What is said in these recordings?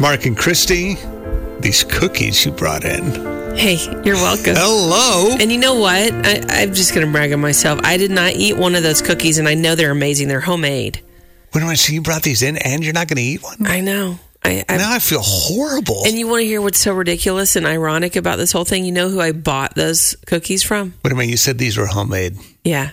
Mark and Christy. These cookies you brought in. Hey, you're welcome. Hello. And you know what? I, I'm just going to brag on myself. I did not eat one of those cookies, and I know they're amazing. They're homemade. When I see you brought these in and you're not going to eat one? I know. I, I, now I feel horrible. and you want to hear what's so ridiculous and ironic about this whole thing? You know who I bought those cookies from? Wait a minute, you said these were homemade. Yeah.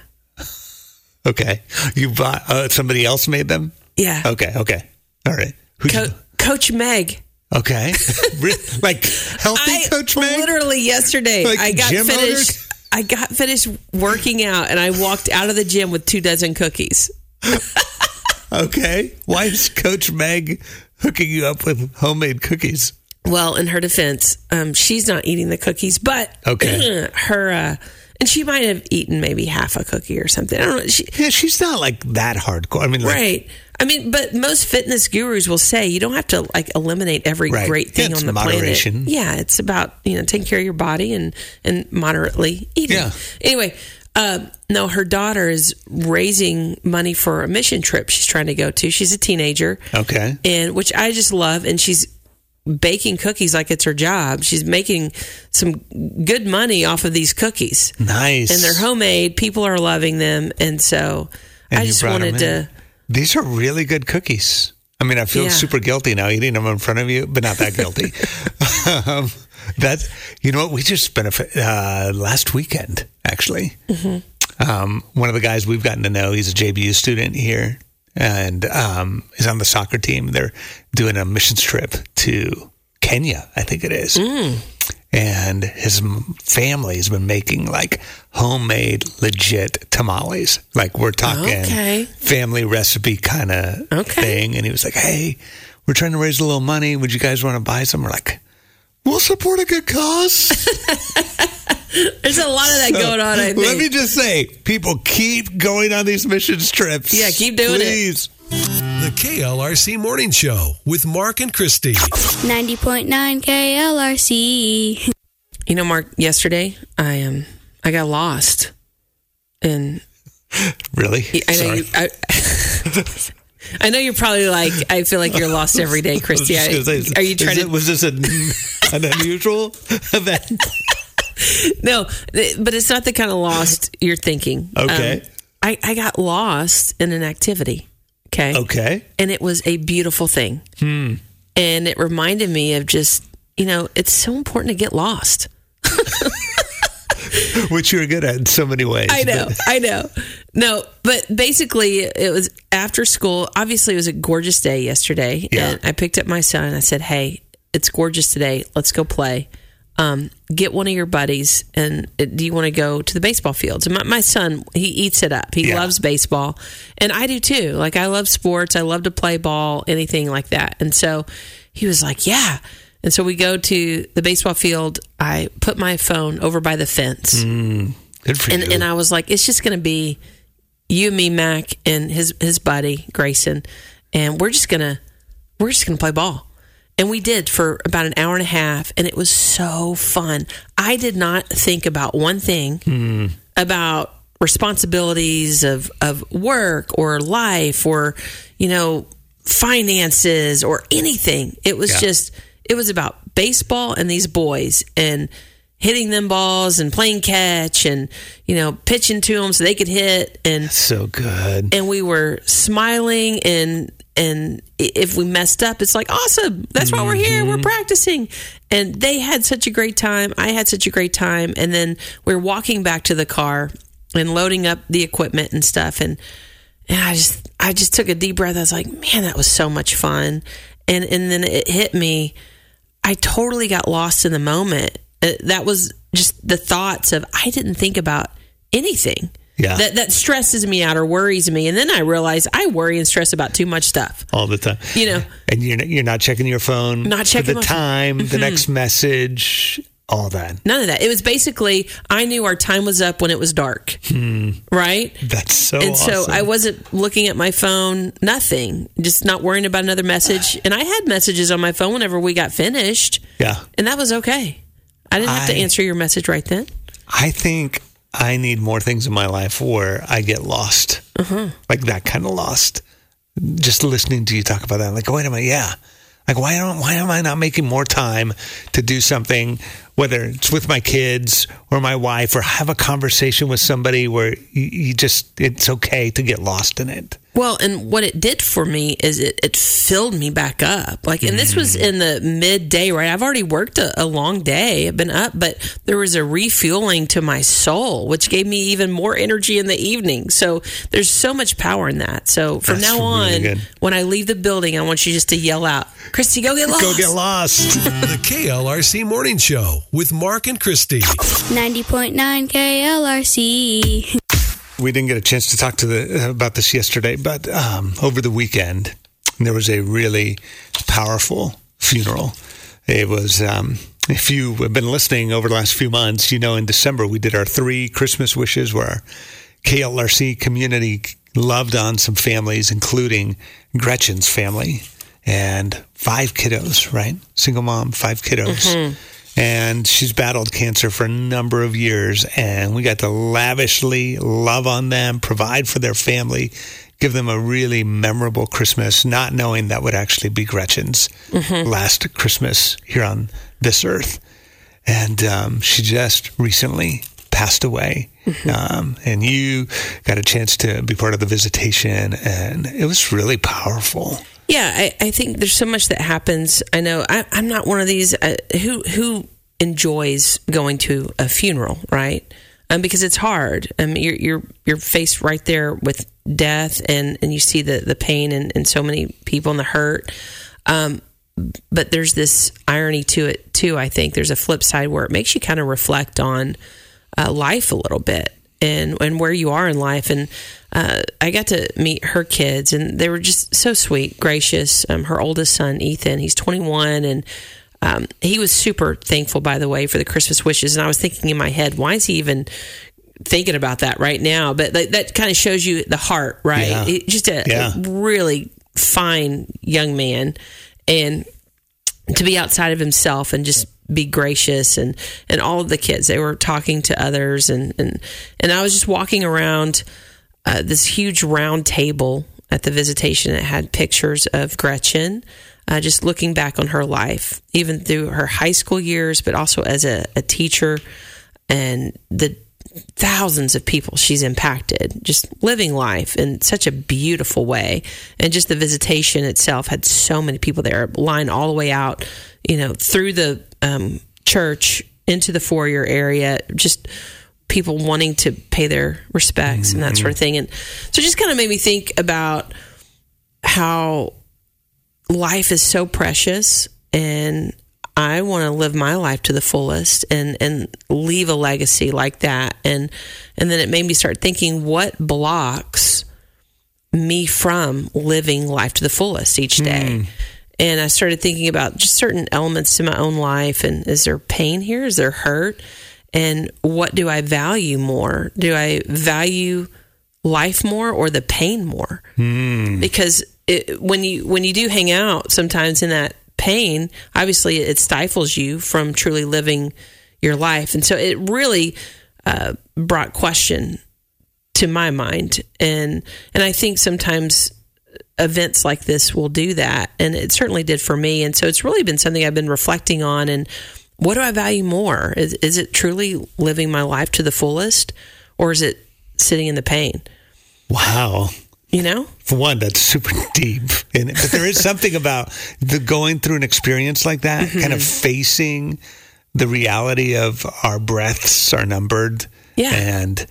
Okay. You bought, uh, somebody else made them? Yeah. Okay, okay. All right. You- Co- Coach Meg. okay. Like healthy I Coach Meg? literally yesterday Like I got finished. owners? I got finished working out, and I walked out of the gym with two dozen cookies. Okay. Why is Coach Meg hooking you up with homemade cookies? Well, in her defense, um, she's not eating the cookies, but Okay. her uh, and she might have eaten maybe half a cookie or something. I don't know. She, Yeah, she's not like that hardcore. I mean, like, right. I mean, but most fitness gurus will say you don't have to like eliminate every Right. great thing Yeah, it's on the moderation. planet. Yeah, it's about you know taking care of your body and and moderately eating. Yeah. Anyway, uh, no, her daughter is raising money for a mission trip she's trying to go to. She's a teenager. Okay. and which I just love. And she's baking cookies like it's her job. She's making some good money off of these cookies, Nice. and they're homemade. People are loving them, and so And I just wanted to. These are really good cookies. I mean, I feel Yeah. super guilty now eating them in front of you, but not that guilty. um, that's you know what we just spent a, f- uh, last weekend actually. Mm-hmm. Um, one of the guys we've gotten to know, he's a JBU student here, and um, he's on the soccer team. They're doing a missions trip to Kenya, I think it is. Mm. And his family has been making like homemade, legit tamales. Like we're talking Okay. family recipe kind of Okay. thing. And he was like, "Hey, we're trying to raise a little money. Would you guys want to buy some?" We're like, "We'll support a good cause." There's a lot of that going on. I think. Let me just say, people keep going on these missions trips. Yeah, keep doing it. Please. The KLRC Morning Show with Mark and Christy. 90.9 KLRC. you know, Mark. Yesterday, I um, I got lost, and Really? I know Sorry. you. I, I know you're probably like. I feel like you're lost every day, Christy. I was just I- gonna say, are you is trying it- to? Was this an, an unusual event? No, but it's not the kind of lost you're thinking. Okay. Um, I, I got lost in an activity. Okay. Okay. And it was a beautiful thing. Hmm. And it reminded me of just, you know, it's so important to get lost. Which you're good at in so many ways. I know, but- I know. No, but basically, it was after school. Obviously, it was a gorgeous day yesterday. Yeah. And I picked up my son and I said, Hey, it's gorgeous today. Let's go play. Um, get one of your buddies and uh, do you want to go to the baseball fields? And my, my son, he eats it up. He Yeah. loves baseball. And I do too. Like, I love sports. I love to play ball, anything like that. And so he was like, Yeah. And so we go to the baseball field. I put my phone over by the fence Good for and you. and I was like, it's just going to be you, me, Mac, and his his buddy Grayson, and we're just gonna we're just gonna play ball. And we did for about an hour and a half, and it was so fun. I did not think about one thing hmm. about responsibilities of of work or life or you know finances or anything. It was Yeah. just it was about baseball and these boys and hitting them balls and playing catch and you know pitching to them so they could hit. And so good. and we were smiling and and if we messed up it's like awesome. That's why we're here. We're mm-hmm. practicing. And they had such a great time. I had such a great time. And then we are walking back to the car and loading up the equipment and stuff. And and i just i just took a deep breath. I was like man that was so much fun. And and then it hit me. I totally got lost in the moment Uh, that was just the thoughts of i didn't think about anything Yeah. that that stresses me out or worries me and then i realize i worry and stress about too much stuff all the time. You know. and you're not, you're not checking your phone. Not checking the my phone. time, Mm-hmm. the next message, all that. none of that it was basically i knew our time was up when it was dark right That's so. and so i wasn't looking at my phone nothing just not worrying about another message and i had messages on my phone whenever we got finished Yeah, and that was okay i didn't have to answer your message right then I think I need more things in my life where I get lost, Uh-huh. like that kind of lost. Just listening to you talk about that, like, wait a minute, yeah. Like why don't why am I not making more time to do something, whether it's with my kids or my wife, or have a conversation with somebody where you, you just it's okay to get lost in it. Well, and what it did for me is it, it filled me back up. Like, and this was mm. in the midday, right? I've already worked a, a long day, I've been up, but there was a refueling to my soul, which gave me even more energy in the evening. So there's so much power in that. So from That's now really on, good. when I leave the building, I want you just to yell out, Christy, go get lost. Go get lost. The KLRC Morning Show with Mark and Christy. 90.9 KLRC. We didn't get a chance to talk to the about this yesterday, but um, over the weekend there was a really powerful funeral. It was. Um, if you have been listening over the last few months, you know in December we did our three Christmas wishes where our KLRC community loved on some families, including Gretchen's family and five kiddos, right? Single mom, five kiddos. And she's battled cancer for a number of years. And we got to lavishly love on them, provide for their family, give them a really memorable Christmas, not knowing that would actually be Gretchen's last Christmas here on this earth. And um, she just recently passed away. Um, and you got a chance to be part of the visitation, and it was really powerful. Yeah, I, I think there's so much that happens. I know I, I'm not one of these uh, who who enjoys going to a funeral, right? Um, because it's hard. Mean, you're you're you're faced right there with death, and and you see the the pain and, and so many people and the hurt. Um, but there's this irony to it too. I think there's a flip side where it makes you kind of reflect on uh, life a little bit and and where you are in life. And uh, I got to meet her kids, and they were just so sweet, gracious. Um, her oldest son, Ethan, he's 21, and um, he was super thankful, by the way, for the Christmas wishes. And I was thinking in my head, why is he even thinking about that right now? But that, that kind of shows you the heart, right? Yeah. It- just a, Yeah. a really fine young man, and to be outside of himself and just be gracious and and all of the kids they were talking to others and and and I was just walking around uh, this huge round table at the visitation. That had pictures of Gretchen uh, just looking back on her life even through her high school years but also as a, a teacher and the thousands of people she's impacted just living life in such a beautiful way. And just the visitation itself had so many people there line all the way out you know through the um, church into the foyer area just people wanting to pay their respects and that sort of mm-hmm. thing and so it just kind of made me think about how life is so precious and I want to live my life to the fullest and and leave a legacy like that and and then it made me start thinking what blocks me from living life to the fullest each day. Hmm. And I started thinking about just certain elements to my own life and is there pain here? Is there hurt? And what do I value more? Do I value life more or the pain more? Because it, when you when you do hang out sometimes in that pain, obviously it stifles you from truly living your life. And so it really uh, brought question to my mind and and I think sometimes events like this will do that and it certainly did for me and so it's really been something I've been reflecting on and what do I value more is is it truly living my life to the fullest or is it sitting in the pain Wow. you know For one, that's super deep. And, but there is something about the going through an experience like that, kind of mm-hmm. facing the reality of our breaths are numbered. Yeah. And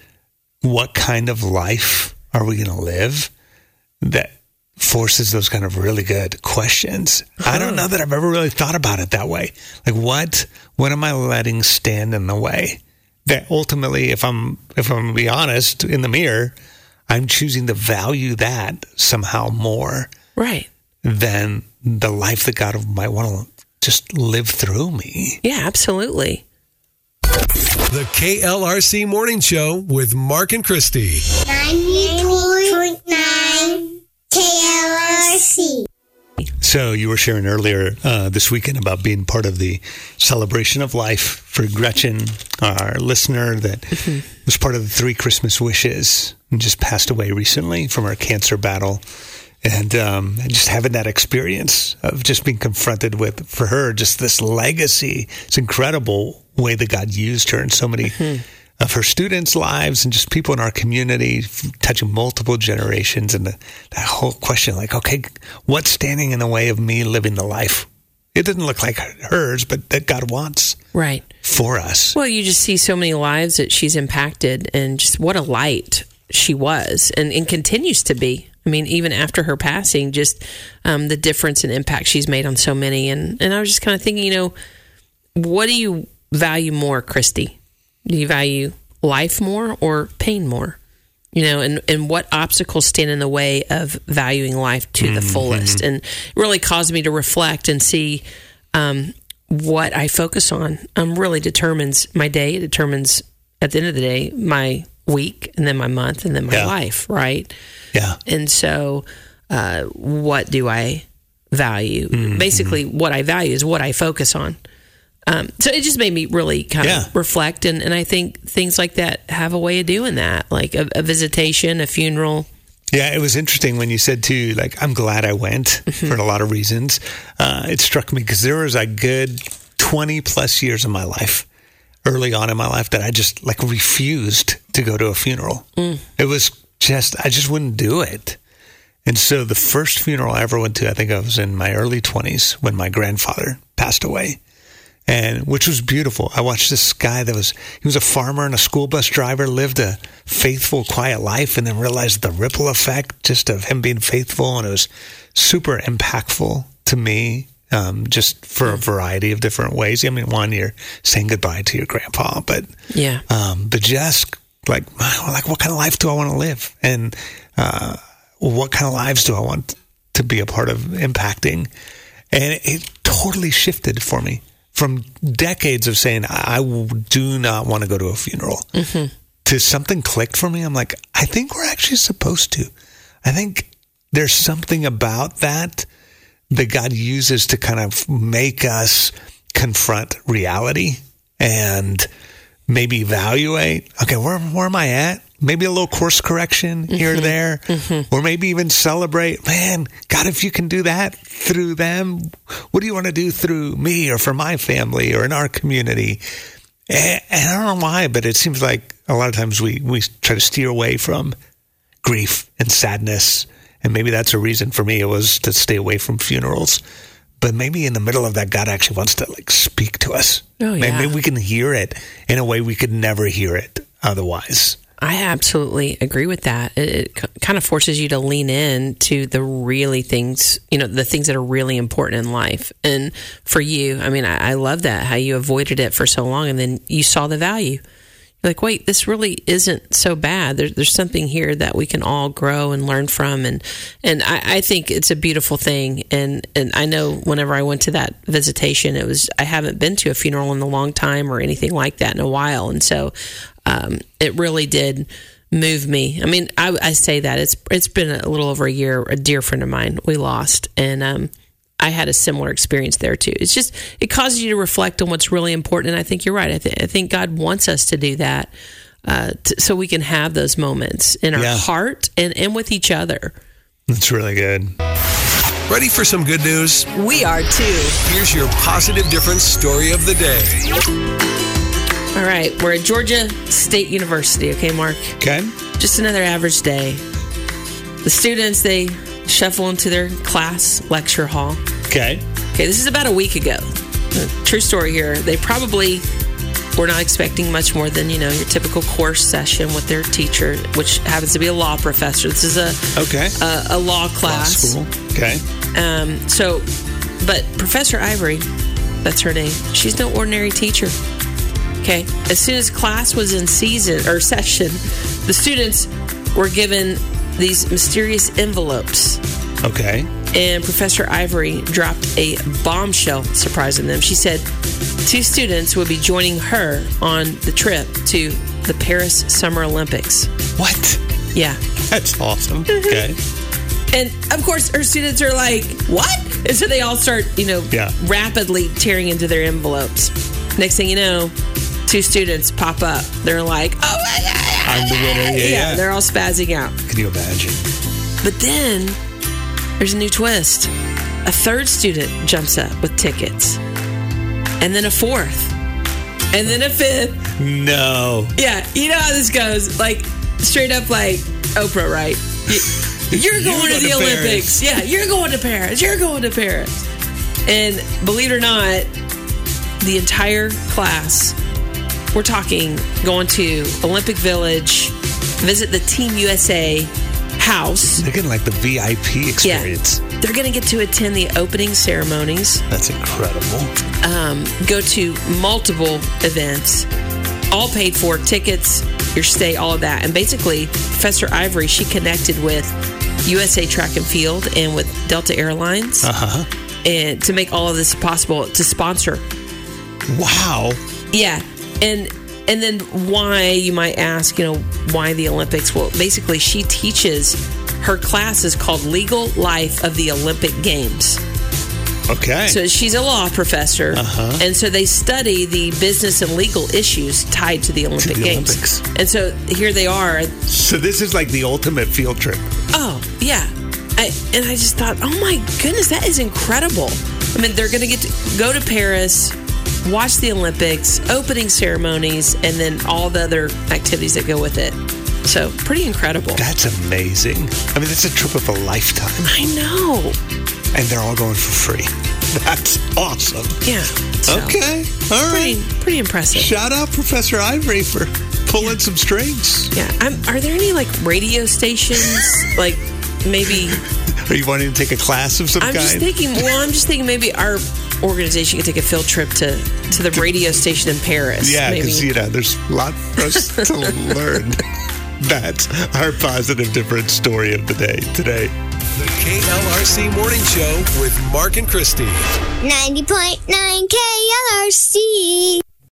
what kind of life are we going to live that forces those kind of really good questions. I don't know that I've ever really thought about it that way. Like what what am I letting stand in the way? That ultimately if I'm if I'm gonna be honest in the mirror, I'm choosing to value that somehow more right than the life that God might want to just live through me. yeah absolutely The KLRC Morning Show with Mark and Christy. 90.9 So you were sharing earlier uh, this weekend about being part of the celebration of life for Gretchen, our listener that was part of the three Christmas wishes and just passed away recently from her cancer battle. and um, just having that experience of just being confronted with for her just this legacy. It's incredible way that God used her in so many of her students' lives and just people in our community, touching multiple generations, and the, that whole question like, okay, what's standing in the way of me living the life? It doesn't look like hers, but that God wants Right. for us. Well, you just see so many lives that she's impacted, and just what a light she was and, and continues to be. I mean, even after her passing, just um, the difference and impact she's made on so many. And, and I was just kind of thinking, you know, what do you value more, Christy? Do you value life more or pain more? You know, and, and what obstacles stand in the way of valuing life to the fullest? And it really caused me to reflect and see um, what I focus on. Um, really determines my day. It determines at the end of the day my week, and then my month, and then my Yeah. life. Right. Yeah. And so, uh, what do I value? Mm-hmm. Basically, what I value is what I focus on. Um, so it just made me really kind Yeah. of reflect, and, and I think things like that have a way of doing that, like a, a visitation, a funeral. Yeah, it was interesting when you said too, like, I'm glad I went Mm-hmm. for a lot of reasons. Uh, it struck me because there was a good 20 plus years of my life, early on in my life, that I just like refused to go to a funeral. Mm. It was just, I just wouldn't do it. And so the first funeral I ever went to, I think I was in my early 20s when my grandfather passed away and which was beautiful. I watched this guy that was he was a farmer and a school bus driver, lived a faithful, quiet life, and then realized the ripple effect just of him being faithful, and it was super impactful to me. Um, just for a variety of different ways. I mean, one, you're saying goodbye to your grandpa, but Yeah. um, but just like like what kind of life do I want to live, and uh, what kind of lives do I want to be a part of impacting? And it totally shifted for me from decades of saying I I do not want to go to a funeral mm-hmm. to something clicked for me. I'm like, I think we're actually supposed to. I think there's something about that that God uses to kind of make us confront reality and maybe evaluate. Okay, where where am I at? Maybe a little course correction mm-hmm. here or there, mm-hmm. or maybe even celebrate. Man, God, if you can do that through them, what do you want to do through me or for my family or in our community? And, and I don't know why, but it seems like a lot of times we we try to steer away from grief and sadness. And maybe that's a reason for me. It was to stay away from funerals. But maybe in the middle of that, God actually wants to like speak to us. Oh, Maybe- yeah. Maybe we can hear it in a way we could never hear it otherwise. I absolutely agree with that. It, it kind of forces you to lean in to the really things, you know, the things that are really important in life. And for you, I mean, I, I love that how you avoided it for so long and then you saw the value. Like, wait, this really isn't so bad. There, there's something here that we can all grow and learn from, and and I, I think it's a beautiful thing. And and I know whenever I went to that visitation, it was I haven't been to a funeral in a long time or anything like that in a while, and so um, it really did move me. I mean, I, I say that it's it's been a little over a year. A dear friend of mine we lost, and um, I had a similar experience there too. It's just it causes you to reflect on what's really important, and I think you're right. I, th- I think God wants us to do that uh, t- so we can have those moments in our Yeah. heart and and with each other. That's really good. Ready for some good news? We are too. Here's your positive difference story of the day. All right, we're at Georgia State University. Okay, Mark. Okay. just another average day. The students they shuffle into their class lecture hall. Okay. Okay, this is about a week ago. True story here. They probably were not expecting much more than you know your typical course session with their teacher, which happens to be a law professor. This is a Okay. a, a law class. School. Okay. Um, so, but Professor Ivory, that's her name. She's no ordinary teacher. Okay. As soon as class was in season or session, the students were given these mysterious envelopes. Okay. And Professor Ivory dropped a bombshell surprising them. She said two students would be joining her on the trip to the Paris Summer Olympics. What? Yeah. That's awesome. Mm-hmm. Okay. And of course, her students are like, "What?" And so they all start, you know, Yeah. rapidly tearing into their envelopes. Next thing you know, two students pop up. They're like, "Oh my god!" I'm the winner. Yeah. Yeah, yeah. they're all spazzing out. Can you imagine? But then there's a new twist. A third student jumps up with tickets, and then a fourth, and then a fifth. No. Yeah, you know how this goes. Like straight up, like Oprah, right? You, you're going go to the to Olympics. Paris. Yeah, you're going to Paris. You're going to Paris. And believe it or not, the entire class, we're talking going to Olympic Village, visit the Team USA house. They're getting like the VIP experience. Yeah, they're going to get to attend the opening ceremonies That's incredible. um, go to multiple events, all paid for tickets, your stay, all of that. And basically, Professor Ivory, she connected with USA Track and Field and with Delta Airlines Uh huh. and to make all of this possible to sponsor. Wow. Yeah, and and then why you might ask, you know, why the Olympics? Well, basically, she teaches. Her class is called Legal Life of the Olympic Games. Okay. So she's a law professor, Uh-huh. and so they study the business and legal issues tied to the Olympic the Games. Olympics. And so here they are. So this is like the ultimate field trip. Oh yeah, I, and I just thought, oh my goodness, that is incredible. I mean, they're going to get to go to Paris, watch the Olympics, opening ceremonies, and then all the other activities that go with it. So pretty incredible. That's amazing. I mean, that's a trip of a lifetime, I know. and they're all going for free. That's awesome. Yeah. So, Okay. All right. Pretty, pretty impressive. Shout out Professor Ivory for pulling some strings. Yeah. I'm, are there any like radio stations? like maybe Are you wanting to take a class of some kind? I'm just thinking. Well, I'm just thinking maybe our organization You could take a field trip to to the radio station in Paris. yeah, maybe. because you know, there's a lot for us to learn. That's our positive difference story of the day today. The KLRC Morning Show with Mark and Christy. 90.9 KLRC.